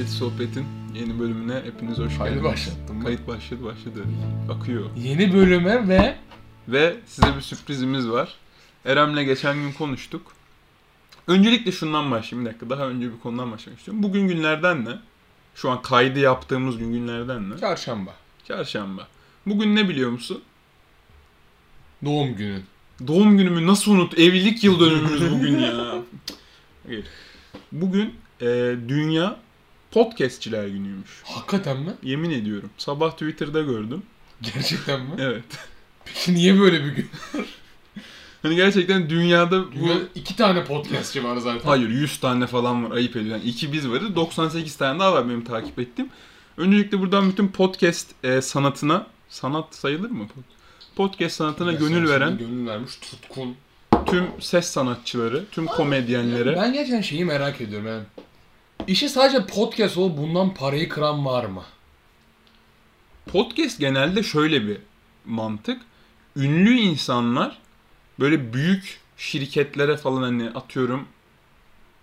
Gazete Sohbet'in yeni bölümüne hepiniz hoş Kaydı geldiniz. başlattın mı? Kayıt başladı başladı. Akıyor. Yeni bölüme ve Ve size bir sürprizimiz var. Erem'le geçen gün konuştuk. Öncelikle şundan başlayayım bir dakika. Daha önce bir konudan başlamak istiyorum. Bugün günlerden ne? Şu an kaydı yaptığımız gün günlerden ne? çarşamba. Çarşamba. Bugün ne biliyor musun? Doğum günün. Doğum günümü nasıl unut? Evlilik yıl dönümümüz bugün ya. Hayır. Bugün e, Dünya Podcastçiler Günü'ymüş. Hakikaten mi? Yemin ediyorum. Sabah Twitter'da gördüm. Gerçekten mi? Evet. Peki niye böyle bir gün? Hani gerçekten dünyada bu... Dünyada iki tane podcastçi var zaten. Hayır 100 tane falan var ayıp ediyor. Yani iki biz varız 98 tane daha var benim takip ettiğim. Öncelikle buradan bütün podcast e, sanatına, sanat sayılır mı? Podcast sanatına Mesela gönül veren Gönül vermiş tutkun. tüm ses sanatçıları, tüm komedyenlere. Ben gerçekten şeyi merak ediyorum yani. İşi sadece podcast olup bundan parayı kıran var mı? Podcast genelde şöyle bir mantık. Ünlü insanlar böyle büyük şirketlere falan hani atıyorum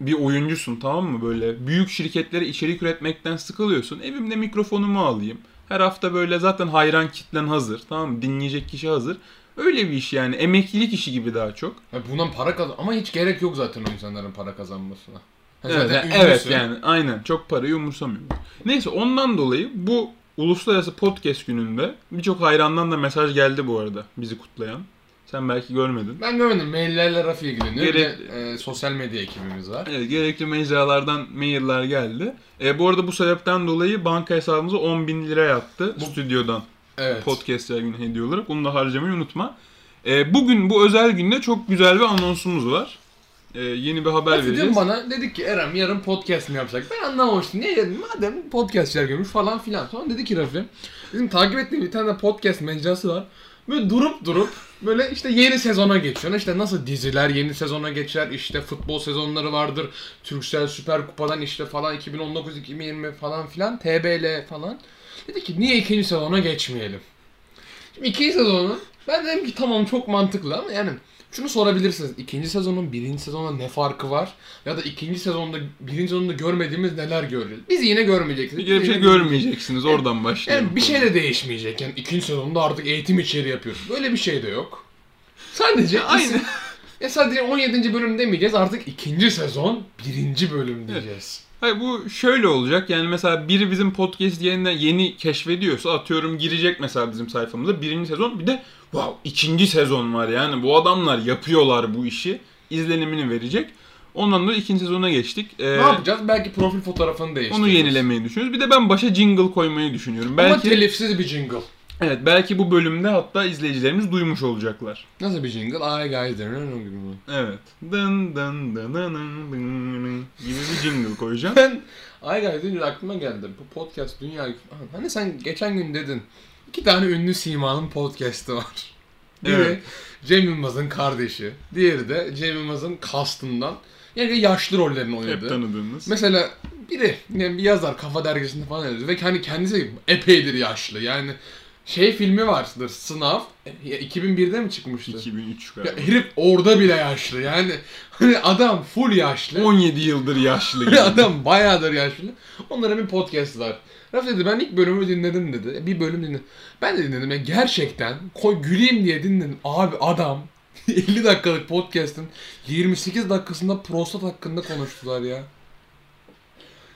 bir oyuncusun tamam mı böyle büyük şirketlere içerik üretmekten sıkılıyorsun. Evimde mikrofonumu alayım. Her hafta böyle zaten hayran kitlen hazır tamam mı? Dinleyecek kişi hazır. Öyle bir iş yani emeklilik işi gibi daha çok. Ya bundan para kazan ama hiç gerek yok zaten o insanların para kazanmasına. Evet, yani, evet yani aynen çok parayı umursamıyorlar. Neyse ondan dolayı bu Uluslararası Podcast Günü'nde birçok hayrandan da mesaj geldi bu arada bizi kutlayan. Sen belki görmedin. Ben görmedim. Maillerle Rafi ilgileniyor. Gerek- de e, sosyal medya ekibimiz var. Evet, gerekli mecralardan mailler geldi. E, bu arada bu sebepten dolayı banka hesabımıza 10 bin lira yattı Bu- stüdyodan Evet. podcastler günü hediye olarak. Bunu da harcamayı unutma. E, bugün bu özel günde çok güzel bir anonsumuz var. E, yeni bir haber dün vereceğiz. bana dedik ki Erem yarın podcast mi yapsak? Ben anlamamıştım. Niye dedim? Madem podcastçiler görmüş falan filan. Sonra dedi ki Rafi bizim takip ettiğim bir tane podcast mecrası var. Böyle durup durup böyle işte yeni sezona geçiyor. İşte nasıl diziler yeni sezona geçer. işte futbol sezonları vardır. Türksel Süper Kupa'dan işte falan 2019-2020 falan filan. TBL falan. Dedi ki niye ikinci sezona geçmeyelim? Şimdi ikinci sezonu ben dedim ki tamam çok mantıklı ama yani şunu sorabilirsiniz. İkinci sezonun birinci sezonla ne farkı var? Ya da ikinci sezonda birinci sezonda görmediğimiz neler göreceğiz? Biz yine görmeyeceksiniz. Bir bir şey görmeyeceksiniz oradan başlayalım. Yani bir şey de değişmeyecek. Yani ikinci sezonda artık eğitim içeriği yapıyoruz. Böyle bir şey de yok. Sadece Aynı. Ya sadece 17. bölüm demeyeceğiz. Artık ikinci sezon birinci bölüm diyeceğiz. Hayır bu şöyle olacak yani mesela biri bizim podcast yerine yeni keşfediyorsa atıyorum girecek mesela bizim sayfamıza birinci sezon bir de wow ikinci sezon var yani bu adamlar yapıyorlar bu işi izlenimini verecek. Ondan dolayı ikinci sezona geçtik. Ee, Ne yapacağız? Belki profil fotoğrafını değiştiririz. onu yenilemeyi düşünüyoruz. Bir de ben başa jingle koymayı düşünüyorum. Ama Belki telifsiz bir jingle. Evet belki bu bölümde hatta izleyicilerimiz duymuş olacaklar. Nasıl bir jingle? Ay guys gibi mi? Evet. Dın dın dın dın dın dın gibi bir jingle koyacağım. Ben Ay guys deyince aklıma geldi. Bu podcast dünya... Hani sen geçen gün dedin. iki tane ünlü simanın podcast'ı var. Biri Evet. Cem Yılmaz'ın kardeşi. Diğeri de Cem Yılmaz'ın kastından. Yani yaşlı rollerini Hep oynadı. tanıdığınız. Mesela biri yani bir yazar Kafa Dergisi'nde falan yazıyor ve hani kendisi epeydir yaşlı. Yani şey filmi vardır Sınav. Ya 2001'de mi çıkmıştı? 2003 Ya galiba. herif orada bile yaşlı. Yani hani adam full yaşlı. 17 yıldır yaşlı gibi. adam bayağıdır yaşlı. Onların bir podcast var. Raf dedi ben ilk bölümü dinledim dedi. Bir bölüm dinledim. Ben de dinledim. Ya gerçekten koy güleyim diye dinledim. Abi adam 50 dakikalık podcast'ın 28 dakikasında prostat hakkında konuştular ya.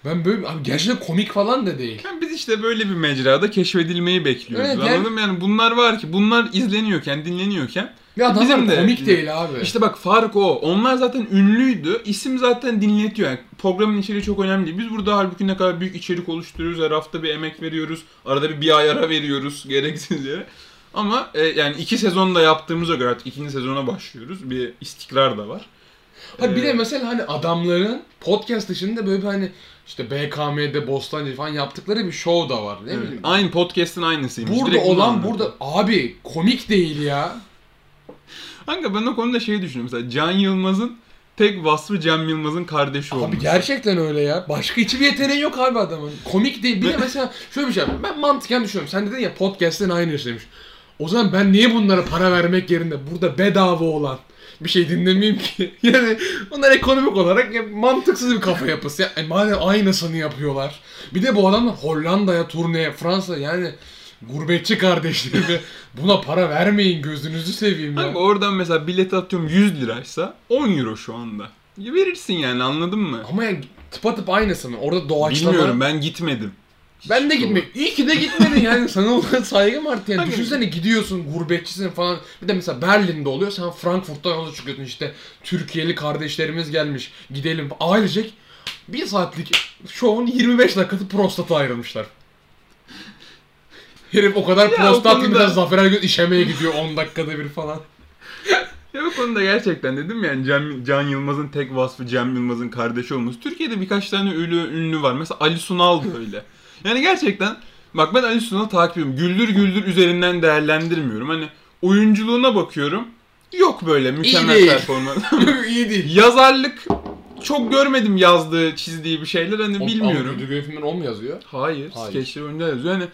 Ben böyle abi gerçekten komik falan da değil. Yani biz işte böyle bir mecrada keşfedilmeyi bekliyoruz. Evet, yani- Anladın mı? Yani bunlar var ki bunlar izleniyorken, dinleniyorken Ya Bizim de- komik değil abi. işte bak fark o. Onlar zaten ünlüydü. İsim zaten dinletiyor. Yani programın içeriği çok önemli değil. Biz burada halbuki ne kadar büyük içerik oluşturuyoruz. Her hafta bir emek veriyoruz. Arada bir bir ay ara veriyoruz gereksiz yere. Ama e, yani iki sezonda yaptığımıza göre artık ikinci sezona başlıyoruz. Bir istikrar da var. Ha bir Ee, de mesela hani adamların podcast dışında böyle bir hani işte BKM'de Bostancı falan yaptıkları bir show da var. Ne Evet. bileyim. Aynı podcast'in aynısıymış. Burada Direkt olan burada abi komik değil ya. Kanka ben o konuda şey düşünüyorum. Mesela Can Yılmaz'ın tek vasfı Cem Yılmaz'ın kardeşi olması. Abi gerçekten öyle ya. Başka hiçbir yeteneği yok abi adamın. Komik değil. Bir de mesela şöyle bir şey yapayım. Ben mantıken düşünüyorum. Sen dedin ya podcast'ten aynı demiş. O zaman ben niye bunlara para vermek yerine burada bedava olan bir şey dinlemeyeyim ki. Yani bunlar ekonomik olarak ya, mantıksız bir kafa yapısı. Ya, e, madem aynısını yapıyorlar. Bir de bu adamlar Hollanda'ya turneye, Fransa yani gurbetçi kardeşlerime buna para vermeyin gözünüzü seveyim ya. Abi oradan mesela bilet atıyorum 100 liraysa 10 euro şu anda. Ya Verirsin yani anladın mı? Ama yani tıpatıp aynısı mı? Orada doğaçlama. Bilmiyorum ben gitmedim. Ben de gitmek. İyi ki de gitmedin yani. Sana olan saygım arttı yani. Düşünsene gidiyorsun gurbetçisin falan. Bir de mesela Berlin'de oluyor. Sen Frankfurt'tan yola çıkıyorsun işte. Türkiye'li kardeşlerimiz gelmiş. Gidelim. Ailecek bir saatlik şovun 25 dakikası prostata ayrılmışlar. Herif o kadar Ya o prostat konuda- gibi de Zafer Algöz işemeye gidiyor 10 dakikada bir falan. Ya bu konuda gerçekten dedim yani Can, Can Yılmaz'ın tek vasfı Cem Yılmaz'ın kardeşi olması. Türkiye'de birkaç tane ünlü, ünlü var. Mesela Ali Sunal da öyle. Yani gerçekten bak ben Ali Sunal'ı takip ediyorum. Güldür güldür üzerinden değerlendirmiyorum. Hani oyunculuğuna bakıyorum. Yok böyle mükemmel değil. performans. İyi değil. Yazarlık çok görmedim yazdığı, çizdiği bir şeyler hani bilmiyorum. Ama filmler o mu yazıyor? Hayır, Hayır. skeçleri oyuncular yazıyor. Yani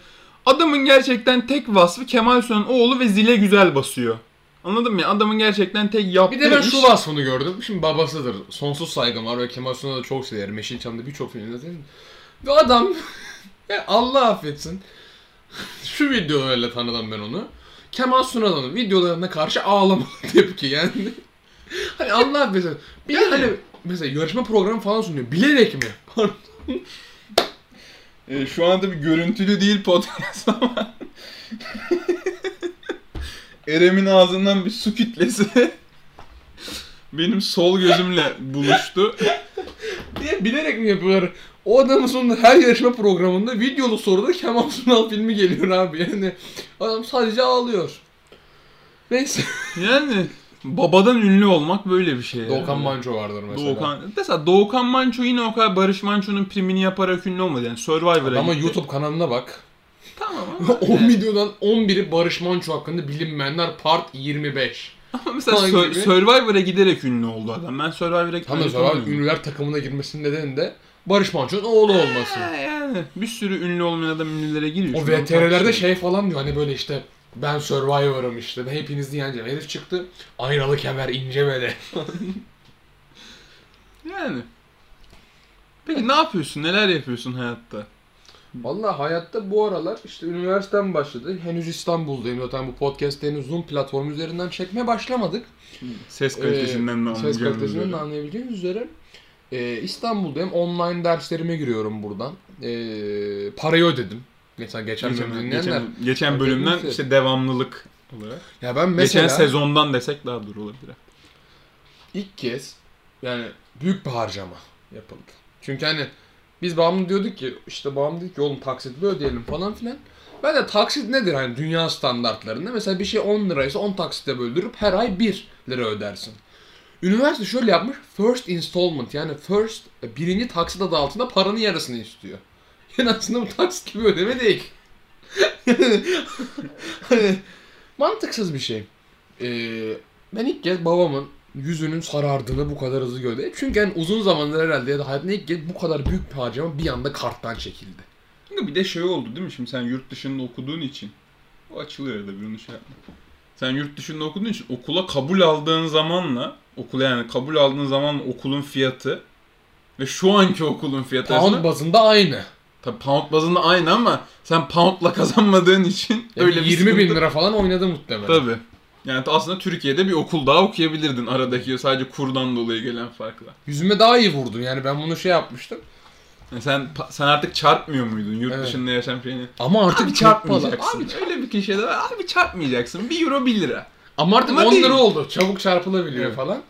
adamın gerçekten tek vasfı Kemal Sunal'ın oğlu ve zile güzel basıyor. Anladın mı ya? Adamın gerçekten tek yaptığı Bir de ben iş- şu vasfını gördüm. Şimdi babasıdır. Sonsuz saygım var ve Kemal Sunal'ı da çok severim. Yeşilçam'da birçok filmde değil mi? Ve adam ya Allah affetsin. şu videolarla tanıdım ben onu. Kemal Sunal'ın videolarına karşı ağlamalı tepki yani. hani Allah affetsin. Bir de hani mesela yarışma programı falan sunuyor. Bilerek mi? Ee, şu anda bir görüntülü değil podcast ama Erem'in ağzından bir su kütlesi benim sol gözümle buluştu. Diye bilerek mi yapıyorlar? O adamın sonunda her yarışma programında videolu soruda Kemal Sunal filmi geliyor abi. Yani adam sadece ağlıyor. Neyse. Yani babadan ünlü olmak böyle bir şey. Doğukan yani. Manço vardır mesela. Doğukan, mesela Doğukan Manço yine o kadar Barış Manço'nun primini yaparak ünlü olmadı. Yani Survivor'a Ama gitti. YouTube kanalına bak. Tamam ama, 10 videodan 11'i Barış Manço hakkında bilinmeyenler part 25. ama mesela gibi? Survivor'a giderek ünlü oldu adam. Ben Survivor'a Tam gitmedim. mesela ünlüler takımına girmesinin nedeni de Barış Manço'nun oğlu olması. yani bir sürü ünlü olmayan adam ünlülere giriyor. O Şuradan VTR'lerde şey falan diyor hani böyle işte ben Survivor'ım işte ben hepinizi yeneceğim. Herif çıktı aynalı kemer ince bele. Yani. Peki ne yapıyorsun? Neler yapıyorsun hayatta? Vallahi hayatta bu aralar işte üniversitem başladı. Henüz İstanbul'dayım. Zaten bu podcast henüz Zoom platformu üzerinden çekmeye başlamadık. Ses kalitesinden de Ee, Ses anlayacağınız kalitesinden de üzere. anlayabileceğiniz üzere. Ee, İstanbul'dayım. Online derslerime giriyorum buradan. Ee, parayı ödedim. Mesela geçen bölüm Geçen, dinleyenler. geçen, geçen bölümden işte devamlılık olarak. Ya ben mesela Geçen sezondan desek daha doğru olabilir. ilk kez yani büyük bir harcama yapıldı. Çünkü hani biz babamla diyorduk ki işte babam dedi ki oğlum taksitli ödeyelim falan filan. Ben de taksit nedir hani dünya standartlarında mesela bir şey 10 liraysa 10 taksitle böldürüp her ay 1 lira ödersin. Üniversite şöyle yapmış first installment yani first birinci taksit adı altında paranın yarısını istiyor. Yani aslında bu taksit gibi ödeme değil. hani, mantıksız bir şey. Ee, ben ilk kez babamın yüzünün sarardığını bu kadar hızlı gördüm. Çünkü yani uzun zamandır herhalde ya da hayatımda ilk kez bu kadar büyük bir harcama bir anda karttan çekildi. Bir de şey oldu değil mi? Şimdi sen yurt dışında okuduğun için. O açılıyor da bir onu şey yapma. Sen yurt dışında okuduğun için okula kabul aldığın zamanla okula yani kabul aldığın zamanla okulun fiyatı ve şu anki okulun fiyatı Pound arasında bazında aynı. tabii pound bazında aynı ama sen poundla kazanmadığın için Öyle öyle bir 20 bin sıkıntı- lira falan oynadı muhtemelen. Tabii. Yani aslında Türkiye'de bir okul daha okuyabilirdin aradaki sadece kurdan dolayı gelen farkla. Yüzüme daha iyi vurdun yani ben bunu şey yapmıştım. Yani sen sen artık çarpmıyor muydun yurt Evet. dışında yaşayan şeyini? Ama artık Abi çarpmayacaksın. Abi, Öyle bir klişe de. Abi çarpmayacaksın. 1 euro 1 lira. Ama artık Ama 10 lira değil. oldu. Çabuk çarpılabiliyor Evet. falan.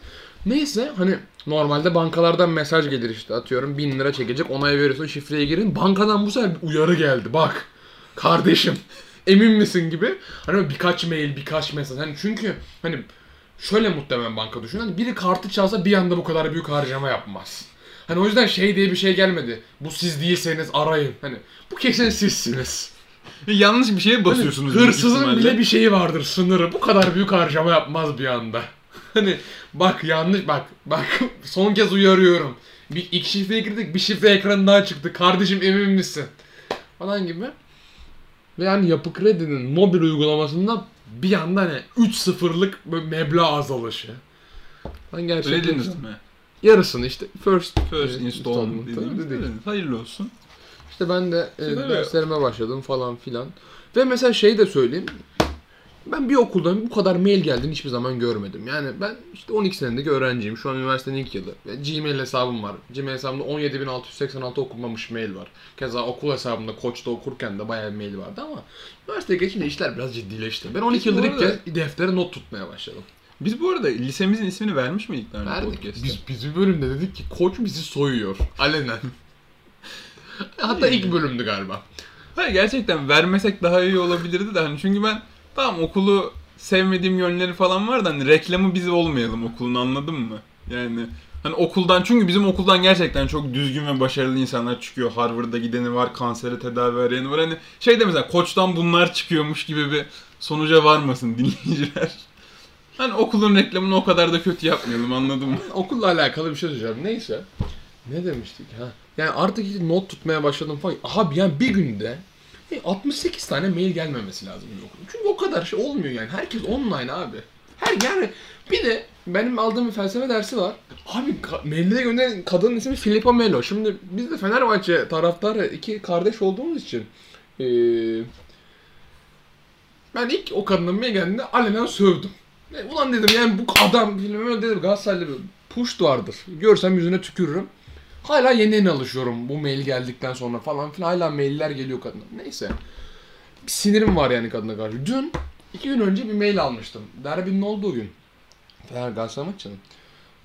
Neyse hani normalde bankalardan mesaj gelir işte atıyorum 1000 lira çekecek onay veriyorsun şifreye girin. Bankadan bu sefer bir uyarı geldi bak kardeşim emin misin gibi. Hani birkaç mail birkaç mesaj hani çünkü hani şöyle muhtemelen banka düşün hani biri kartı çalsa bir anda bu kadar büyük harcama yapmaz. Hani o yüzden şey diye bir şey gelmedi. Bu siz değilseniz arayın. Hani bu kesin sizsiniz. Yanlış bir şeye Hani basıyorsunuz. büyük hırsızın ihtimalle. bile bir şeyi vardır sınırı. Bu kadar büyük harcama yapmaz bir anda. Hani bak yanlış bak bak son kez uyarıyorum. Bir iki şifreye girdik bir şifre ekranından çıktı. Kardeşim emin misin? Falan gibi. Ve yani Yapı Kredi'nin mobil uygulamasında bir anda hani 3 sıfırlık böyle meblağ azalışı. Ben gerçekten Ödediniz mi? yarısını işte first, First e, installment. Hayırlı olsun. İşte ben de e, derslerime başladım falan filan. Ve mesela şey de söyleyeyim. Ben bir okuldan bu kadar mail geldiğini hiçbir zaman görmedim. Yani ben işte 12 senedeki öğrenciyim. Şu an üniversitenin ilk yılı. Ve Gmail hesabım var. Gmail hesabımda 17.686 okunmamış mail var. Keza okul hesabımda Koç'ta okurken de bayağı mail vardı ama üniversiteye geçince işler biraz ciddileşti. Ben 12 Biz bu yıldır ilk kez deftere not tutmaya başladım. Biz bu arada lisemizin ismini vermiş miydik Verdik. Biz, biz bir bölümde dedik ki Koç bizi soyuyor. Alenen. Hatta ilk bölümdü galiba. Hayır gerçekten vermesek daha iyi olabilirdi de hani çünkü ben tamam okulu sevmediğim yönleri falan var da hani reklamı biz olmayalım okulun anladın mı? Yani hani okuldan çünkü bizim okuldan gerçekten çok düzgün ve başarılı insanlar çıkıyor. Harvard'a gideni var, kansere tedavi arayeni var. Hani şey de mesela koçtan bunlar çıkıyormuş gibi bir sonuca varmasın dinleyiciler. Hani okulun reklamını o kadar da kötü yapmayalım anladın mı? Okulla alakalı bir şey söyleyeceğim. Neyse. Ne demiştik ha? Yani artık işte not tutmaya başladım falan. Abi yani bir günde e, 68 tane mail gelmemesi lazım bir okulun. Çünkü o kadar şey olmuyor yani. Herkes online abi. Her yani bir de benim aldığım bir felsefe dersi var. Abi mailleri gönderen kadının ismi Filippa Melo. Şimdi biz de Fenerbahçe taraftarı iki kardeş olduğumuz için eee ben ilk o kadının mail geldiğinde alenen sövdüm. E, ulan dedim yani bu adam bilmem dedim Galatasaraylı bir push vardır. Görsem yüzüne tükürürüm. Hala yeni yeni alışıyorum bu mail geldikten sonra falan filan. Hala mailler geliyor kadına. Neyse. Bir sinirim var yani kadına karşı. Dün, iki gün önce bir mail almıştım. Derbinin olduğu gün. Fener Galatasaray maçının.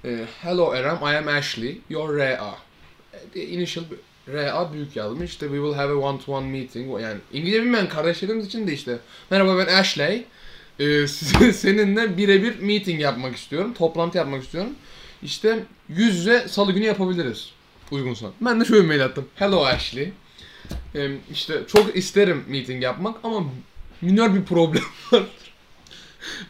E, Hello Eram, I am Ashley. Your RA. E, initial RA büyük yazmış. İşte we will have a one to one meeting. Yani İngilizce bilmeyen kardeşlerimiz için de işte. Merhaba ben Ashley. Ee, size- seninle birebir meeting yapmak istiyorum. Toplantı yapmak istiyorum. İşte yüz yüze salı günü yapabiliriz. Uygunsa. Ben de şöyle bir mail attım. Hello Ashley. Ee, işte çok isterim meeting yapmak ama minör bir problem var.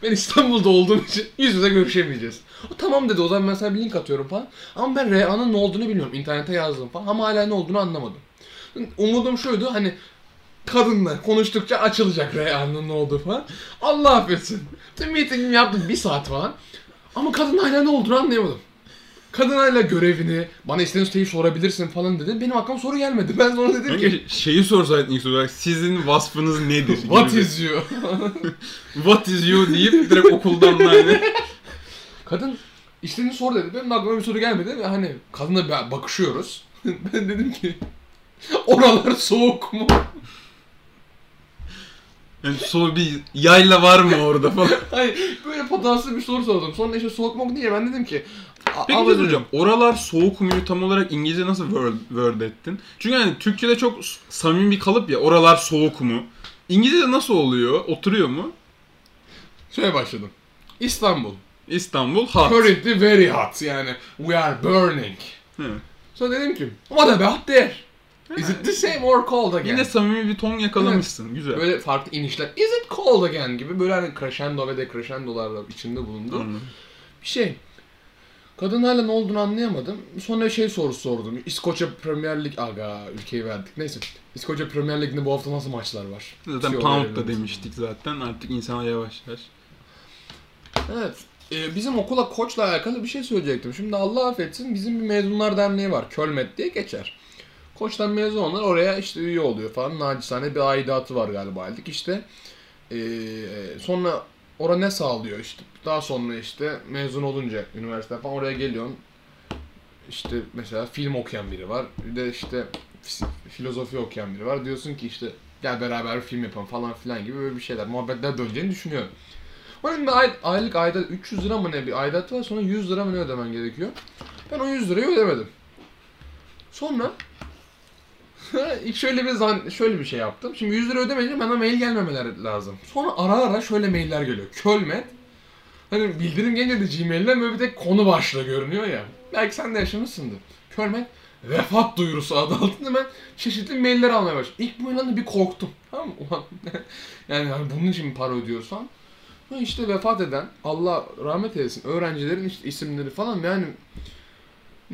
ben İstanbul'da olduğum için yüz yüze görüşemeyeceğiz. O tamam dedi o zaman ben sana bir link atıyorum falan. Ama ben RA'nın ne olduğunu bilmiyorum. İnternete yazdım falan ama hala ne olduğunu anlamadım. Umudum şuydu hani kadınla konuştukça açılacak Reyhan'ın ne olduğu falan. Allah affetsin. Tüm meetingimi yaptım bir saat falan. Ama kadın hala ne olduğunu anlayamadım. Kadın hala görevini, bana istediğin şeyi sorabilirsin falan dedi. Benim aklıma soru gelmedi. Ben sonra dedim ki, şeyi sorsaydın ilk olarak sizin vasfınız nedir? what is you? What is you deyip direkt okuldan da hani kadın istediğini sor dedi. Benim de aklıma bir soru gelmedi ve hani kadınla ba- bakışıyoruz. ben dedim ki, oralar soğuk mu? Yani soru bir yayla var mı orada falan. Hayır böyle potansiyel bir soru sordum. Sonra işte soğuk mu diye ben dedim ki, "A- Peki abi bir şey. Oralar soğuk muyu tam olarak İngilizce nasıl word, word ettin? Çünkü hani Türkçe'de çok samimi bir kalıp ya. Oralar soğuk mu? İngilizce'de nasıl oluyor? Oturuyor mu? Şöyle başladım. İstanbul. İstanbul hot. Currently very hot. Yani we are burning. Hı. Sonra dedim ki what about there? Is it the same or cold again? Yine samimi bir ton yakalamışsın. Güzel. böyle farklı inişler. Is it cold again gibi böyle hani crescendo ve decrescendolarla içinde bulundu. Anladım. Bir şey. Kadın hala ne olduğunu anlayamadım. Sonra şey sorusu sordum. İskoçya Premier Lig aga ülkeyi verdik. Neyse. İskoçya Premier Lig'de bu hafta nasıl maçlar var? Zaten Şey pound da evet. demiştik zaten. Artık insana yavaş yavaş. Evet. Ee, bizim okula koçla alakalı bir şey söyleyecektim. Şimdi Allah affetsin bizim bir mezunlar derneği var. Kölmet diye geçer. Koçtan mezun olanlar oraya işte üye oluyor falan. Nacizane bir aidatı var galiba aylık. İşte ee, sonra orada ne sağlıyor işte. Daha sonra işte mezun olunca üniversite falan oraya geliyorsun. İşte mesela film okuyan biri var. Bir de işte filozofi okuyan biri var. Diyorsun ki işte gel beraber film yapalım falan filan gibi böyle bir şeyler. Muhabbetler döneceğini düşünüyorum. Onun bir ay, aylık ayda 300 lira mı ne bir aidat var sonra 100 lira mı ne ödemen gerekiyor. Ben o 100 lirayı ödemedim. Sonra şöyle bir zan, şöyle bir şey yaptım. Şimdi 100 lira ödemeyince bana mail gelmemeleri lazım. Sonra ara ara şöyle mailler geliyor. Kölmet. Hani bildirim gelince de Gmail'den böyle bir tek konu başlığı görünüyor ya. Belki sen de yaşamışsındır. Kölmet vefat duyurusu adı altında ben çeşitli mailler almaya başladım. İlk bu mailden bir korktum. Tamam mı? Ulan yani hani bunun için para. Ha işte vefat eden Allah rahmet eylesin öğrencilerin işte isimleri falan yani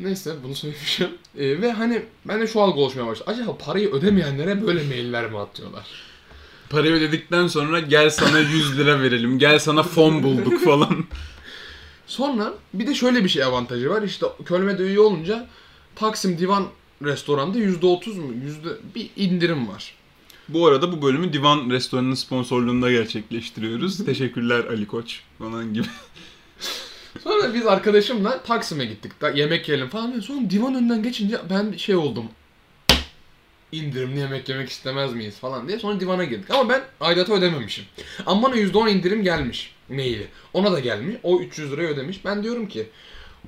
neyse bunu söylemişim. Ee, ve hani ben de şu algı oluşmaya başladı. Acaba parayı ödemeyenlere böyle mailler mi atıyorlar? Parayı ödedikten sonra gel sana 100 lira verelim. Gel sana fon bulduk falan. Sonra bir de şöyle bir şey avantajı var. İşte Kölme'de üye olunca Taksim Divan restoranda %30 mu? Yüzde bir indirim var. Bu arada bu bölümü Divan Restoranı'nın sponsorluğunda gerçekleştiriyoruz. Teşekkürler Ali Koç falan gibi. Sonra biz arkadaşımla Taksim'e gittik. Da yemek yiyelim falan. Sonra divan önünden geçince ben şey oldum. İndirimli yemek yemek istemez miyiz falan diye. Sonra divana girdik. Ama ben aidatı ödememişim. Ama bana %10 indirim gelmiş. Maili. Ona da gelmiş. O 300 lirayı ödemiş. Ben diyorum ki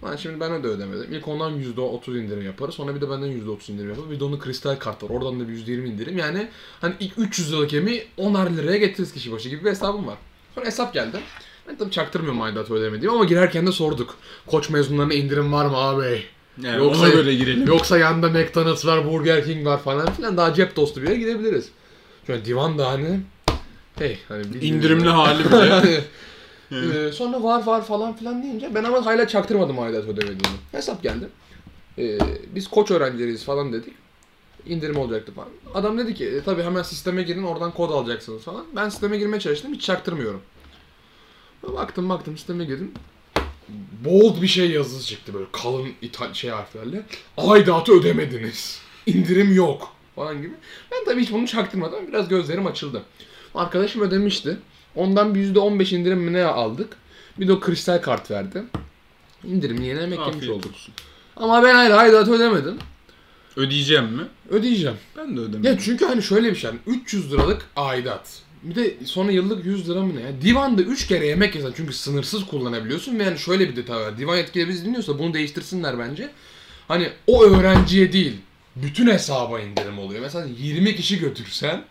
Lan şimdi ben de ödemedim. İlk ondan %30 indirim yaparız. Sonra bir de benden %30 indirim yaparız. Bir de onun kristal kart var. Oradan da bir %20 indirim. Yani hani ilk 300 liralık yemeği 10'ar liraya getiririz kişi başı gibi bir hesabım var. Sonra hesap geldi. Ben tabii çaktırmıyorum aidatı ödemediğimi ama girerken de sorduk. Koç mezunlarına indirim var mı abi? Yani Yoksa- ona göre girelim. Yoksa yanında McDonald's var, Burger King var falan filan. Daha cep dostu bir yere gidebiliriz. Şöyle divan da hani... Hey hani İndirimli hali bile. Yani, ee, sonra var var falan filan deyince ben ama hala çaktırmadım aidat ödemediğimi. Hesap geldi. Ee, biz koç öğrencileriyiz falan dedik. İndirim olacaktı falan. Adam dedi ki e, tabii hemen sisteme girin oradan kod alacaksınız falan. Ben sisteme girmeye çalıştım hiç çaktırmıyorum. Baktım baktım sisteme girdim. Bold bir şey yazısı çıktı böyle kalın ithal şey harflerle. Aidatı ödemediniz. İndirim yok falan gibi. Ben tabii hiç bunu çaktırmadan biraz gözlerim açıldı. Arkadaşım ödemişti. Ondan bir %15 indirim mi ne aldık. Bir de o kristal kart verdi. İndirim yine emek yemiş olduk. olsun. Ama ben hala aidatı ödemedim. Ödeyeceğim mi? Ödeyeceğim. Ben de ödemem. Ya çünkü hani şöyle bir şey. hani 300 liralık aidat. Bir de sonra yıllık 100 lira mı ne ya? Divanda 3 kere yemek yesen çünkü sınırsız kullanabiliyorsun ve yani şöyle bir detay var. Divan yetkili bizi dinliyorsa bunu değiştirsinler bence. Hani o öğrenciye değil, bütün hesaba indirim oluyor. Mesela 20 kişi götürsen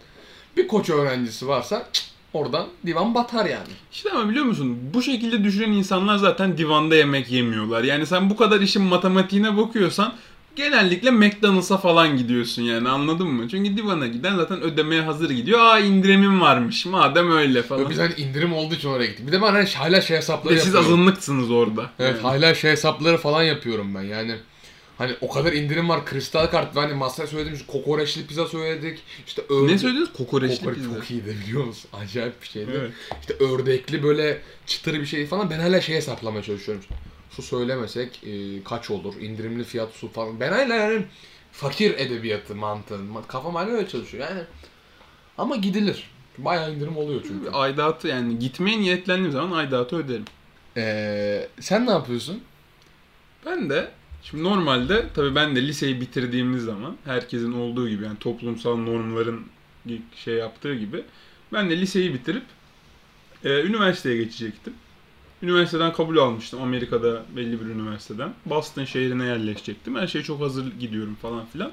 bir koç öğrencisi varsa oradan divan batar yani. İşte ama biliyor musun bu şekilde düşünen insanlar zaten divanda yemek yemiyorlar. Yani sen bu kadar işin matematiğine bakıyorsan genellikle McDonald's'a falan gidiyorsun yani anladın mı? Çünkü divana giden zaten ödemeye hazır gidiyor. Aa indirimim varmış madem öyle falan. Ve Biz hani indirim olduğu için oraya gittik. Bir de ben hani hala şey hesapları Ve siz yapıyorum. azınlıksınız orada. Evet Yani. hala şey hesapları falan yapıyorum ben yani. Hani o kadar indirim var kristal kart hani masaya söyledim kokoreçli pizza söyledik işte örde... Ne söylediniz? Kokoreçli Kokoreç pizza. çok iyiydi biliyor musun? Acayip bir şeydi. Evet. İşte ördekli böyle çıtır bir şey falan ben hala şey hesaplamaya çalışıyorum. Su söylemesek e, kaç olur? indirimli fiyat su falan. Ben hala yani fakir edebiyatı mantığı. Ma- Kafam hala öyle çalışıyor yani. Ama gidilir. Bayağı indirim oluyor çünkü. Aidatı yani gitmeye niyetlendiğim zaman aidatı öderim. Ee, sen ne yapıyorsun? Ben de şimdi normalde tabii ben de liseyi bitirdiğimiz zaman herkesin olduğu gibi yani toplumsal normların şey yaptığı gibi ben de liseyi bitirip e, üniversiteye geçecektim. Üniversiteden kabul almıştım Amerika'da belli bir üniversiteden. Boston şehrine yerleşecektim. Her şey çok hazır gidiyorum falan filan.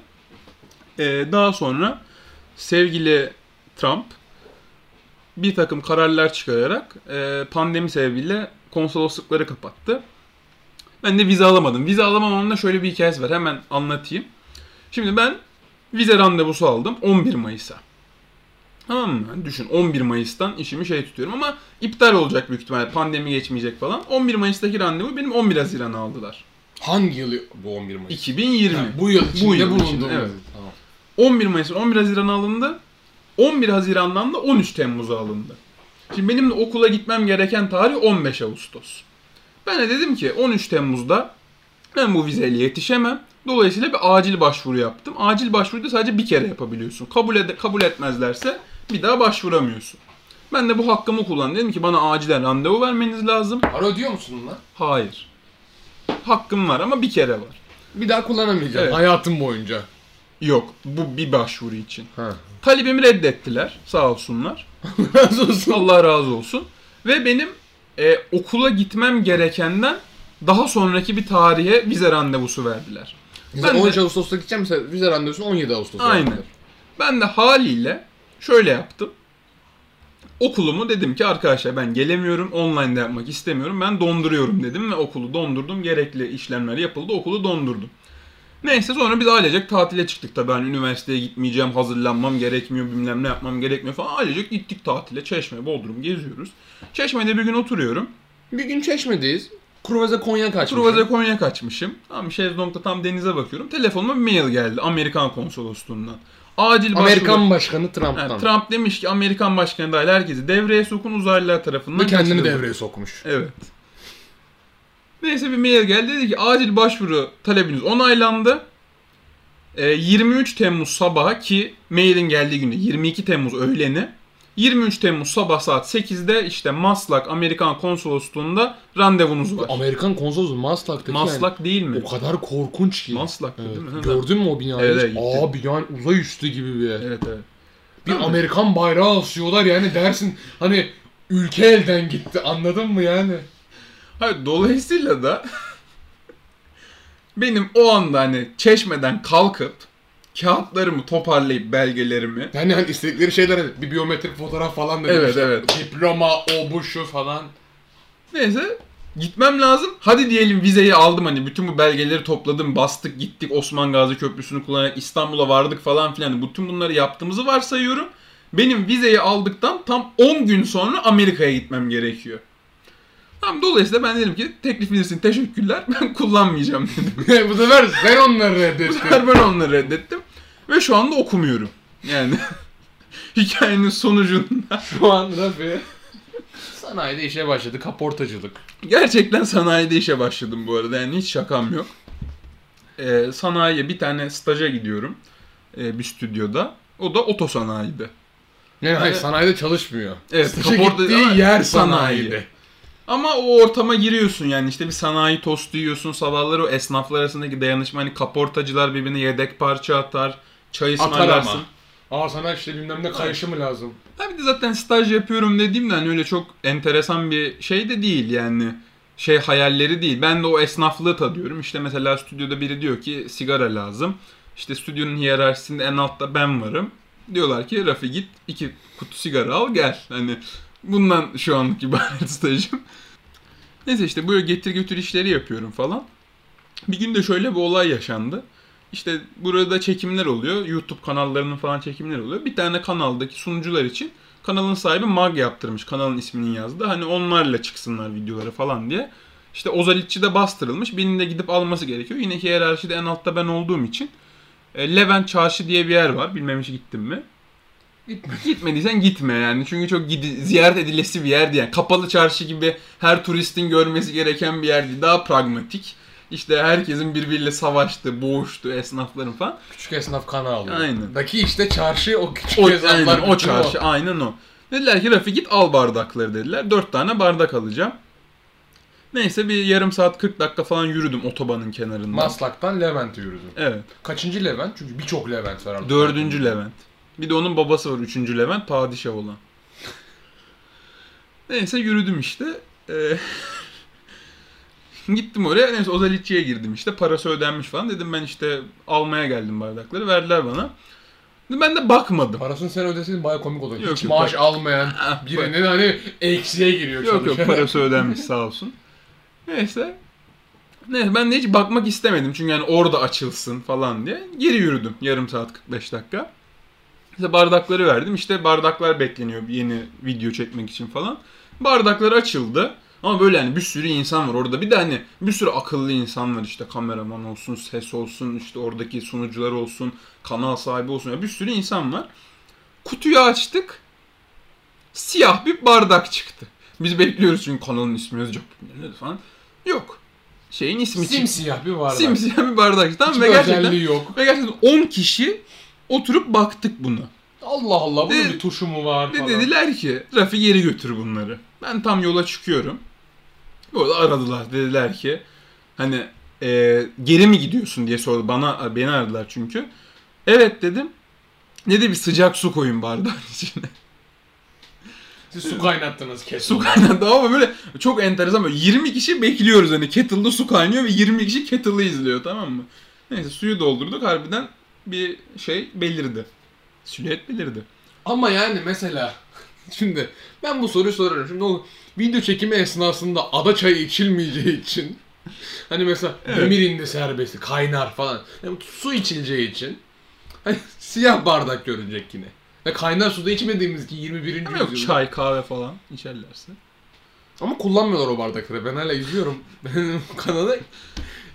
E, daha sonra sevgili Trump bir takım kararlar çıkararak e, pandemi sebebiyle konsoloslukları kapattı. Ben de vize alamadım. Vize alamamamın da şöyle bir hikayesi var. Hemen anlatayım. Şimdi ben vize randevusu aldım 11 Mayıs'a. Tamam mı? Düşün 11 Mayıs'tan işimi şey tutuyorum ama iptal olacak büyük ihtimalle. Pandemi geçmeyecek falan. 11 Mayıs'taki randevu benim 11 Haziran'a aldılar. Hangi yıl bu 11 Mayıs? 2020. Ha, bu yıl içinde Bu yıl bulunduğumuz. içinde, evet. Tamam. 11 Mayıs'ın 11 Haziran'a alındı. 11 Haziran'dan da 13 Temmuz'a alındı. Şimdi benim de okula gitmem gereken tarih 15 Ağustos. Ben de dedim ki 13 Temmuz'da ben bu vizeyle yetişemem. Dolayısıyla bir acil başvuru yaptım. Acil başvuruyu da sadece bir kere yapabiliyorsun. Kabul, ede- kabul etmezlerse bir daha başvuramıyorsun. Ben de bu hakkımı kullandım. Dedim ki bana acilen randevu vermeniz lazım. Para ödüyor musun bunlar? Hayır. Hakkım var ama bir kere var. Bir daha kullanamayacağım Evet. hayatım boyunca. Yok. Bu bir başvuru için. Ha. Talebimi reddettiler. Sağ olsunlar. Razı olsun. Allah razı olsun. Ve benim e, okula gitmem gerekenden daha sonraki bir tarihe vize randevusu verdiler. Ben de- 13 Ağustos'ta gideceğim mesela vize randevusunu 17 Ağustos'ta Aynen. verdiler. Ben de haliyle şöyle yaptım. Okulumu dedim ki arkadaşlar ben gelemiyorum, online'da yapmak istemiyorum. Ben donduruyorum dedim ve okulu dondurdum. Gerekli işlemler yapıldı, okulu dondurdum. Neyse sonra biz ailecek tatile çıktık tabii. Ben üniversiteye gitmeyeceğim, hazırlanmam gerekmiyor, bilmem ne yapmam gerekmiyor falan. Ailecek gittik tatile, Çeşme, Bodrum geziyoruz. Çeşme'de bir gün oturuyorum. Bir gün Çeşme'deyiz. Kruvaze Konya kaçmış. Truvaze Konya kaçmışım. Tam şezlongda tam denize bakıyorum. Telefonuma bir mail geldi Amerikan konsolosluğundan. Acil başvuru- Amerikan Başkanı Trump'tan. Yani Trump demiş ki Amerikan başkanı dahil herkesi devreye sokun uzaylılar tarafından Ve kendini kaçırıldı. devreye sokmuş. Evet. Neyse bir mail geldi dedi ki acil başvuru talebiniz onaylandı. Ee, 23 Temmuz sabahı ki mailin geldiği günde 22 Temmuz öğleni 23 Temmuz sabah saat 8'de işte Maslak Amerikan Konsolosluğu'nda randevunuz var. Amerikan konsolosu Maslak'taki Maslak değil mi? yani o kadar korkunç ki. Maslak Evet. değil mi? Gördün mü o binayı? Evet, evet. Abi yani uzay üstü gibi bir yer. Evet evet. Bir Değil mi? Amerikan bayrağı asıyorlar yani dersin hani ülke elden gitti anladın mı yani? Hayır dolayısıyla da benim o anda hani çeşmeden kalkıp kağıtlarımı toparlayıp belgelerimi Yani hani istedikleri şeyler hani bir biyometrik fotoğraf falan da Evet, demişler. evet. Diploma o bu şu falan. Neyse gitmem lazım. Hadi diyelim vizeyi aldım hani bütün bu belgeleri topladım. Bastık gittik Osman Gazi Köprüsü'nü kullanarak İstanbul'a vardık falan filan. Bütün bunları yaptığımızı varsayıyorum. Benim vizeyi aldıktan tam 10 gün sonra Amerika'ya gitmem gerekiyor. Tamam dolayısıyla ben dedim ki teklifiniz için teşekkürler. Ben kullanmayacağım dedim. bu sefer sen onları Bu reddettin. sefer ben onları reddettim. Ve şu anda okumuyorum. Yani hikayenin sonucunda Şu an Rafi sanayide işe başladı. Kaportacılık. Gerçekten sanayide işe başladım bu arada. Yani hiç şakam yok. Ee, sanayiye bir tane staja gidiyorum. Ee, bir stüdyoda. O da otosanayide. Yani hayır Evet. sanayide çalışmıyor. Evet, Staja kaporta- gittiği yer sanayi. sanayide. Ama o ortama giriyorsun yani işte bir sanayi tostu yiyorsun sabahları o esnaflar arasındaki dayanışma hani kaportacılar birbirine yedek parça atar, çay Atar ısmarlarsın. ama. Aa sana işte bilmem ne kayışı mı lazım? Ha bir de zaten staj yapıyorum dediğimde hani öyle çok enteresan bir şey de değil yani. Şey hayalleri değil. Ben de o esnaflığı tadıyorum. İşte mesela stüdyoda biri diyor ki sigara lazım. İşte stüdyonun hiyerarşisinde en altta ben varım. Diyorlar ki Rafi git iki kutu sigara al gel. Hani bundan şu anlık ibaret stajım. Neyse işte böyle getir götür işleri yapıyorum falan. Bir gün de şöyle bir olay yaşandı. İşte burada çekimler oluyor. YouTube kanallarının falan çekimleri oluyor. Bir tane kanaldaki sunucular için kanalın sahibi mag yaptırmış. Kanalın isminin yazdı. Hani onlarla çıksınlar videoları falan diye. İşte Ozalitçi de bastırılmış. Birinin de gidip alması gerekiyor. Yine hiyerarşide en altta ben olduğum için. E, Levent Çarşı diye bir yer var. Bilmem hiç gittim mi? Gitme. Gitmediysen gitme yani. Çünkü çok gidi- ziyaret edilesi bir yer değil. Yani kapalı çarşı gibi her turistin görmesi gereken bir yer değil. Daha pragmatik. İşte herkesin birbiriyle savaştığı, boğuştuğu esnafların falan. Küçük esnaf kanalı. Aynen. Daki işte çarşı o küçük O, esnaflar. aynen, o çarşı aynen o. Dediler ki Rafi git al bardakları dediler. Dört tane bardak alacağım. Neyse bir yarım saat 40 dakika falan yürüdüm otobanın kenarında. Maslak'tan Levent'e yürüdüm. Evet. Kaçıncı Levent? Çünkü birçok Levent var. Dördüncü Levent. Bir de onun babası var. Üçüncü Levent. Padişah olan. Neyse yürüdüm işte. Ee, gittim oraya. Neyse Ozalitçi'ye girdim işte. Parası ödenmiş falan. Dedim ben işte almaya geldim bardakları. Verdiler bana. Ben de bakmadım. Parasını sen ödeseydin baya komik olur. Yok, Hiç yok, maaş bak- almayan Ah, birinin hani eksiye giriyor Yok yok parası ödenmiş sağ olsun. Neyse. Neyse ben de hiç bakmak istemedim çünkü yani orada açılsın falan diye. Geri yürüdüm yarım saat 45 dakika. İşte bardakları verdim. İşte bardaklar bekleniyor yeni video çekmek için falan. Bardaklar açıldı. Ama böyle yani bir sürü insan var orada. Bir de hani bir sürü akıllı insan var işte kameraman olsun, ses olsun, işte oradaki sunucular olsun, kanal sahibi olsun. Ya bir sürü insan var. Kutuyu açtık. Siyah bir bardak çıktı. Biz bekliyoruz çünkü kanalın ismi yazacak falan. Yok. Şeyin ismi çıktı. Simsiyah bir bardak. Simsiyah bir bardak. Tamam Hiçbir ve gerçekten, özelliği yok. ve gerçekten 10 kişi oturup baktık buna. Allah Allah bunun De- bir tuşu mu var Ve falan. dediler ki Rafi geri götür bunları. Ben tam yola çıkıyorum. Bu arada aradılar. Dediler ki hani e, geri mi gidiyorsun diye sordu. Bana beni aradılar çünkü. Evet dedim. Ne de bir sıcak su koyun bardağın içine. Siz su kaynattınız kesin. su kaynadı ama böyle çok enteresan böyle 20 kişi bekliyoruz hani kettle'da su kaynıyor ve 20 kişi kettle'ı izliyor tamam mı? Neyse suyu doldurduk harbiden bir şey belirdi. Silüet belirdi. Ama yani mesela şimdi ben bu soruyu soruyorum. Şimdi o video çekimi esnasında ada çayı içilmeyeceği için hani mesela Evet. demir indi serbesti kaynar falan. Yani su içileceği için hani siyah bardak görünecek yine. Ve kaynar suda içmediğimiz ki 21. Ama yok yüzyılda. çay kahve falan içerlerse. Ama kullanmıyorlar o bardakları. Ben hala izliyorum. Benim kanalı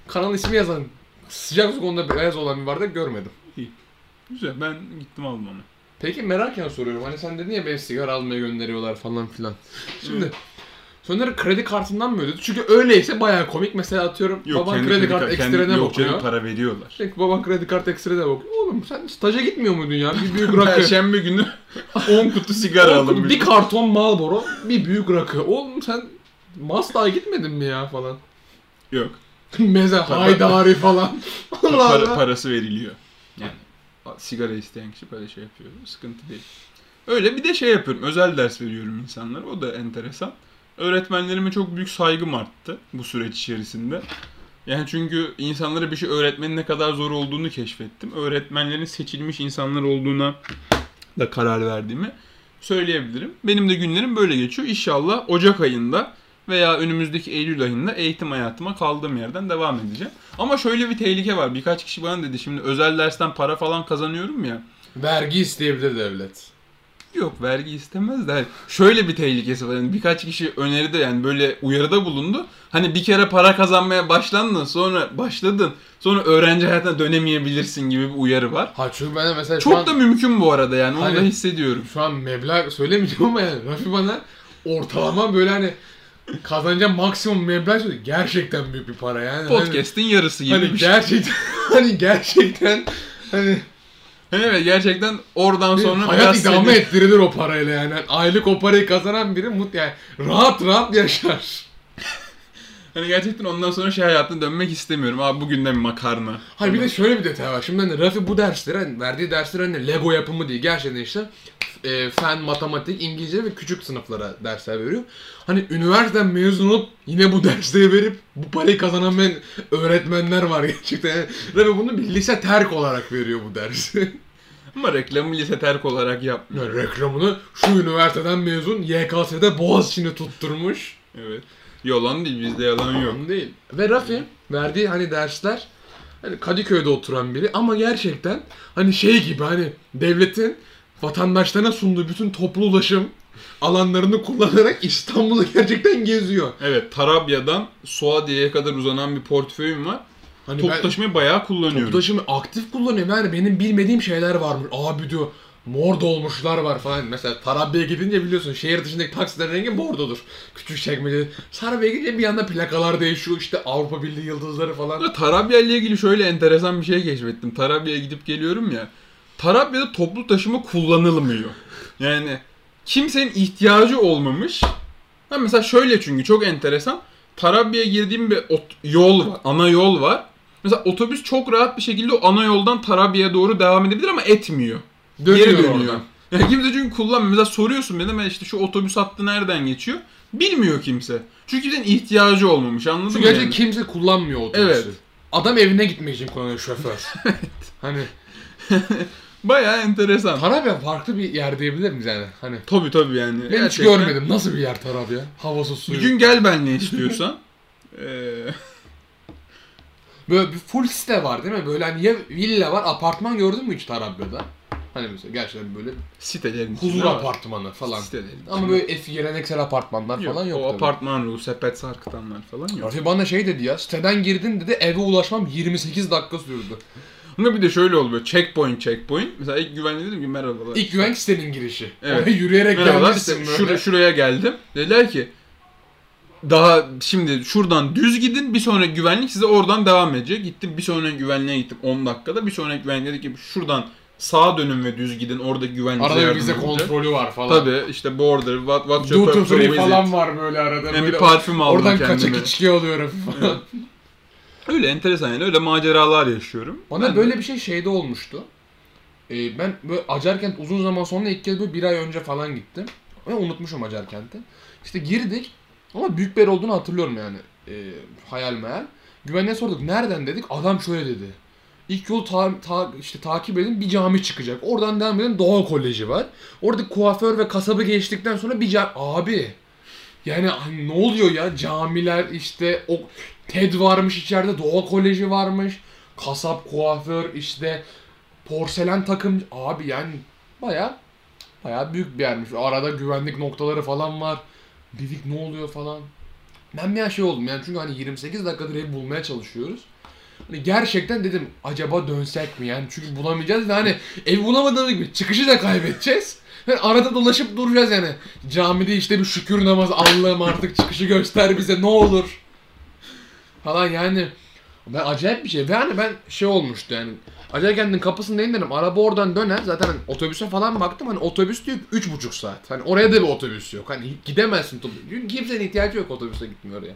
kanal ismi yazan sıcak su konuda beyaz olan bir bardak görmedim. Güzel ben gittim aldım onu. Peki merakken soruyorum. Hani sen dedin ya beni sigara almaya gönderiyorlar falan filan. Şimdi Sonra kredi kartından mı ödedi? Çünkü öyleyse bayağı komik. Mesela atıyorum baban kredi kart ekstrene yok canım bakıyor. para veriyorlar. Çünkü baban kredi kart ekstrene bakıyor. Oğlum sen staja gitmiyor muydun ya? Bir büyük rakı. Perşembe günü 10 kutu sigara alın. bir karton Marlboro, bir büyük rakı. Oğlum sen Mazda'ya gitmedin mi ya falan. Yok. Meze, haydari falan. Allah Para, Allah. parası veriliyor. Yani sigara isteyen kişi böyle şey yapıyor. Sıkıntı değil. Öyle bir de şey yapıyorum. Özel ders veriyorum insanlara. O da enteresan. Öğretmenlerime çok büyük saygım arttı bu süreç içerisinde. Yani çünkü insanlara bir şey öğretmenin ne kadar zor olduğunu keşfettim. Öğretmenlerin seçilmiş insanlar olduğuna da karar verdiğimi söyleyebilirim. Benim de günlerim böyle geçiyor. İnşallah Ocak ayında veya önümüzdeki Eylül ayında eğitim hayatıma kaldığım yerden devam edeceğim. Ama şöyle bir tehlike var. Birkaç kişi bana dedi şimdi özel dersten para falan kazanıyorum ya. Vergi isteyebilir devlet. Yok vergi istemez de hani şöyle bir tehlikesi var. Yani birkaç kişi öneride yani böyle uyarıda bulundu. Hani bir kere para kazanmaya başlandın sonra başladın sonra öğrenci hayatına dönemeyebilirsin gibi bir uyarı var. Ha çünkü ben de mesela Çok an, da mümkün bu arada yani onu Hani- da hissediyorum. şu an meblağ söylemeyeceğim ama yani Rafi bana ortalama böyle hani kazanacağım maksimum meblağ. Gerçekten büyük bir para yani. Podcast'in yarısı gibi Hani, hani gerçekten hani gerçekten hani Evet gerçekten oradan sonra hayat idame seni- ettirilir o parayla yani. Hani Aylık o parayı kazanan biri mut yani rahat rahat yaşar. Hani gerçekten ondan sonra şey hayatına dönmek istemiyorum. Abi bugün de makarna. Hayır bir de şöyle bir detay var. Şimdi hani Rafi bu dersleri hani verdiği dersler hani Lego yapımı değil. Gerçekten işte e, fen, matematik, İngilizce ve küçük sınıflara dersler veriyor. Hani üniversiteden mezun olup yine bu dersleri verip bu parayı kazanan ben öğretmenler var gerçekten. Yani Rafi bunu bir lise terk olarak veriyor bu dersi. Ama reklamı lise terk olarak yapmıyor. Yani reklamını şu üniversiteden mezun YKS'de Boğaziçi'ni tutturmuş. Evet. Yalan değil bizde yalan yok. Değil. Ve Rafi verdiği hani dersler hani Kadıköy'de oturan biri ama gerçekten hani şey gibi hani devletin vatandaşlarına sunduğu bütün toplu ulaşım alanlarını kullanarak İstanbul'u gerçekten geziyor. Evet Tarabya'dan Suadiye'ye kadar uzanan bir portföyüm var. Hani Toplu ben taşımayı bayağı kullanıyorum. toplu taşımı aktif kullanıyorum. Yani benim bilmediğim şeyler varmış. Abi diyor mor dolmuşlar var falan. Mesela Tarabya'ya gidince biliyorsun şehir dışındaki taksilerin rengi mordodur. Küçük çekmece. Sarabya gidince bir anda plakalar değişiyor. işte Avrupa Birliği yıldızları falan. Tarabya ile ilgili şöyle enteresan bir şey keşfettim. Tarabya'ya gidip geliyorum ya. Tarabya'da toplu taşıma kullanılmıyor. Yani kimsenin ihtiyacı olmamış. Ha mesela şöyle çünkü çok enteresan. Tarabya'ya girdiğim bir yol var. Ana yol var. Mesela otobüs çok rahat bir şekilde o ana yoldan Tarabya'ya doğru devam edebilir ama etmiyor. Dönüyor Geri dönüyor. oradan. Yani kimse çünkü kullanmıyor. Mesela soruyorsun bana ben işte şu otobüs hattı nereden geçiyor? Bilmiyor kimse. Çünkü kimsenin ihtiyacı olmamış anladın Çünkü mı? gerçekten yani? kimse kullanmıyor otobüsü. Evet. Adam evine gitmek için kullanıyor şoför. hani Bayağı enteresan. Tarabya farklı bir yer diyebilir miyiz yani? Hani Tabii tabii yani. ben hiç Gerçekten. görmedim. Nasıl bir yer Tarabya? Havası suyu. Bir gün gel ben ne istiyorsan. Ee, Böyle bir full site var değil mi? Böyle hani ya villa var, apartman gördün mü hiç Tarabya'da? Hani mesela gerçekten böyle sitelerin huzur var. apartmanı falan. Sitelerin Ama böyle eski geleneksel apartmanlar Yok, falan yok. O tabii. apartman ruhu, sepet sarkıtanlar falan yok. Rafi bana şey dedi ya, siteden girdin dedi eve ulaşmam 28 dakika sürdü. Ama bir de şöyle oluyor. Checkpoint checkpoint. Mesela ilk güvenli dedim ki merhabalar. İlk güvenlik sitenin girişi. Evet. Yürüyerek Merhabalar gelmişsin işte böyle. şur- şuraya geldim. Dediler ki daha şimdi şuradan düz gidin bir sonraki güvenlik size oradan devam edecek. Gittim bir sonraki güvenliğe gittim 10 dakikada. Bir sonraki güvenlik dedi ki şuradan sağa dönün ve düz gidin. Orada güvenlik size Arada bir edecek. kontrolü var falan. Tabii işte border, what, what's your Duty free falan var böyle arada. Yani bir böyle parfüm aldım Oradan kendime. kaçak içki alıyorum falan. Öyle enteresan yani öyle maceralar yaşıyorum. Bana Ben- böyle bir şey şeyde olmuştu. Ee, ben böyle Acarkent uzun zaman sonra ilk kez böyle bir ay önce falan gittim. Ve unutmuşum Acarkent'i. İşte girdik ama büyük bir yer olduğunu hatırlıyorum yani. Ee, hayal meyal. Güvenliğe sorduk nereden dedik. Adam şöyle dedi. İlk yolu ta, ta- işte takip edin bir cami çıkacak. Oradan devam edin Doğa Koleji var. Orada kuaför ve kasabı geçtikten sonra bir cami... Abi yani ne oluyor ya camiler işte o TED varmış içeride Doğa Koleji varmış. Kasap, kuaför işte porselen takım abi yani baya baya büyük bir yermiş. Arada güvenlik noktaları falan var. Dedik ne oluyor falan. Ben bir şey oldum yani çünkü hani 28 dakikadır ev bulmaya çalışıyoruz. Hani gerçekten dedim acaba dönsek mi yani çünkü bulamayacağız ve hani ev bulamadığımız gibi çıkışı da kaybedeceğiz. Yani arada dolaşıp duracağız yani. Camide işte bir şükür namazı Allah'ım artık çıkışı göster bize ne olur. Falan yani. Ben acayip bir şey. Ve hani ben şey olmuştu yani. Acayip kendin kapısında indim. Araba oradan döner. Zaten hani otobüse falan baktım. Hani otobüs diyor üç buçuk saat. Hani oraya da bir otobüs yok. Hani gidemezsin. Çünkü kimsenin ihtiyacı yok otobüse gitmiyor oraya.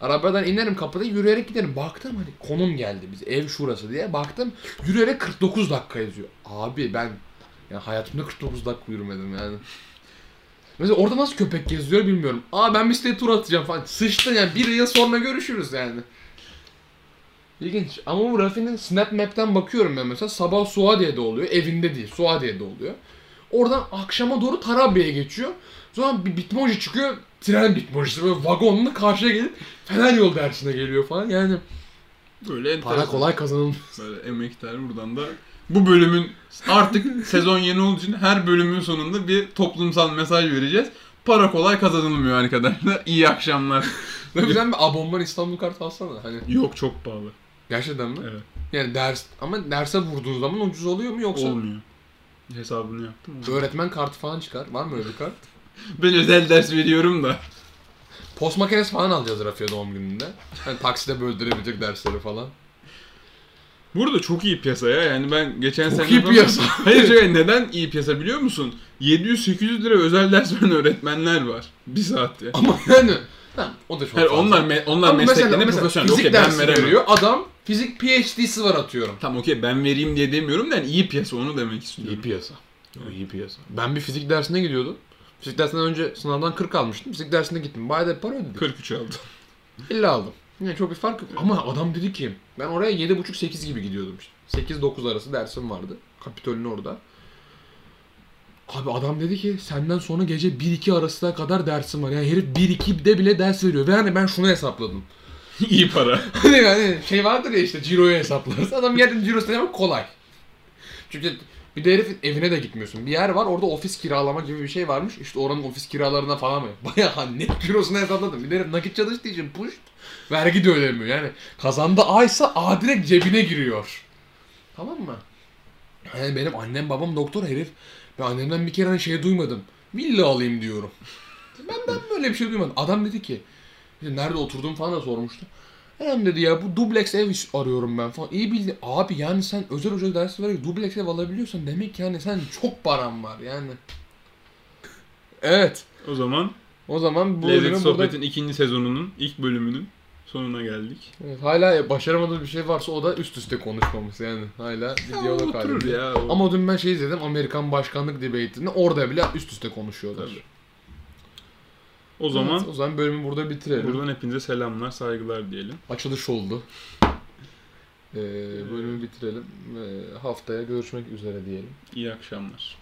Arabadan inerim kapıda yürüyerek giderim. Baktım hani konum geldi biz ev şurası diye. Baktım yürüyerek 49 dakika yazıyor. Abi ben ya hayatımda 49 dakika yürümedim yani. Mesela orada nasıl köpek geziyor bilmiyorum. Aa ben bir siteye tur atacağım falan. Sıçtın yani bir yıl sonra görüşürüz yani. İlginç. Ama bu Rafi'nin Snap Map'ten bakıyorum ben mesela. Sabah Suadiye'de oluyor. Evinde değil. Suadiye'de oluyor. Oradan akşama doğru Tarabya'ya geçiyor. Sonra bir bitmoji çıkıyor. Tren bitmojisi. Böyle vagonla karşıya gelip Fener yol dersine geliyor falan. Yani Böyle para kolay kazanılmış. Böyle emekler buradan da bu bölümün artık sezon yeni olduğu için her bölümün sonunda bir toplumsal mesaj vereceğiz. Para kolay kazanılmıyor arkadaşlar. İyi akşamlar. Tabii sen bir abonman İstanbul kartı alsana. Hani Yok çok pahalı. gerçekten mi? Evet. Yani ders ama derse vurduğun zaman ucuz oluyor mu yoksa Olmuyor. Hesabını yaptım. olmuyor. öğretmen kartı falan çıkar. Var mı öyle bir kart? Ben özel ders veriyorum da. Post makinesi falan alacağız Rafi'ye doğum gününde. Hani takside böldürebilecek dersleri falan. Burada çok iyi piyasa ya. Yani ben geçen Çok sene... iyi piyasa. Hayır şey neden iyi piyasa biliyor musun? 700-800 lira özel ders veren öğretmenler var. Bir saatte. Ama yani tamam, o da çok Hayır, fazla. onlar me- onlar Ama mesela, mesleklerine mesela profesyonel. fizik ben dersi veremem. veriyor. Adam fizik PhD'si var atıyorum. Tamam okey ben vereyim diye demiyorum da yani iyi piyasa onu demek istiyorum. İyi piyasa. İyi piyasa. Ben bir fizik dersine gidiyordum. Fizik dersinden önce sınavdan 40 almıştım. Fizik dersine gittim. Bayağı da bir para ödedik. 43 aldı. İlla aldım. Yine çok bir fark yok. Ama adam dedi ki ben oraya 7.5-8 gibi gidiyordum işte. 8-9 arası dersim vardı. Kapitolün orada. Abi adam dedi ki senden sonra gece 1-2 arasına kadar dersim var. Yani herif 1-2'de bile ders veriyor. Ve hani ben şunu hesapladım. iyi para. Hani yani şey vardır ya işte ciroyu hesaplarız. Adam gerçekten cirosunu hemen kolay. Çünkü bir de herifin evine de gitmiyorsun. Bir yer var orada ofis kiralama gibi bir şey varmış. İşte oranın ofis kiralarına falan mı? Bayağı net cirosunu hesapladım. Bir de herif nakit çalıştığı için push vergi de ödemiyor. Yani kazandığı aysa a direkt cebine giriyor. Tamam mı? Yani benim annem babam doktor herif. Ben annemden bir kere hani şey duymadım. Villa alayım diyorum. Benden böyle bir şey duymadım. Adam dedi ki nerede oturdum falan da sormuştu. Hem dedi ya bu dubleks ev arıyorum ben falan. İyi bildi. Abi yani sen özel özel ders vererek dubleks ev alabiliyorsan demek ki yani sen çok paran var yani. Evet. O zaman O zaman bu Lezzet bölümü burada... Sohbet'in ikinci sezonunun ilk bölümünün sonuna geldik. Evet, hala başaramadığımız bir şey varsa o da üst üste konuşmamız yani. Hala bir diyalog halinde. ya. o. Ama dün ben şey izledim Amerikan başkanlık debate'ini orada bile üst üste konuşuyorlar. Tabii. O zaman Evet, o zaman bölümü burada bitirelim. buradan hepinize selamlar, saygılar diyelim. Açılış oldu. Ee, bölümü bitirelim. Ee, haftaya görüşmek üzere diyelim. İyi akşamlar.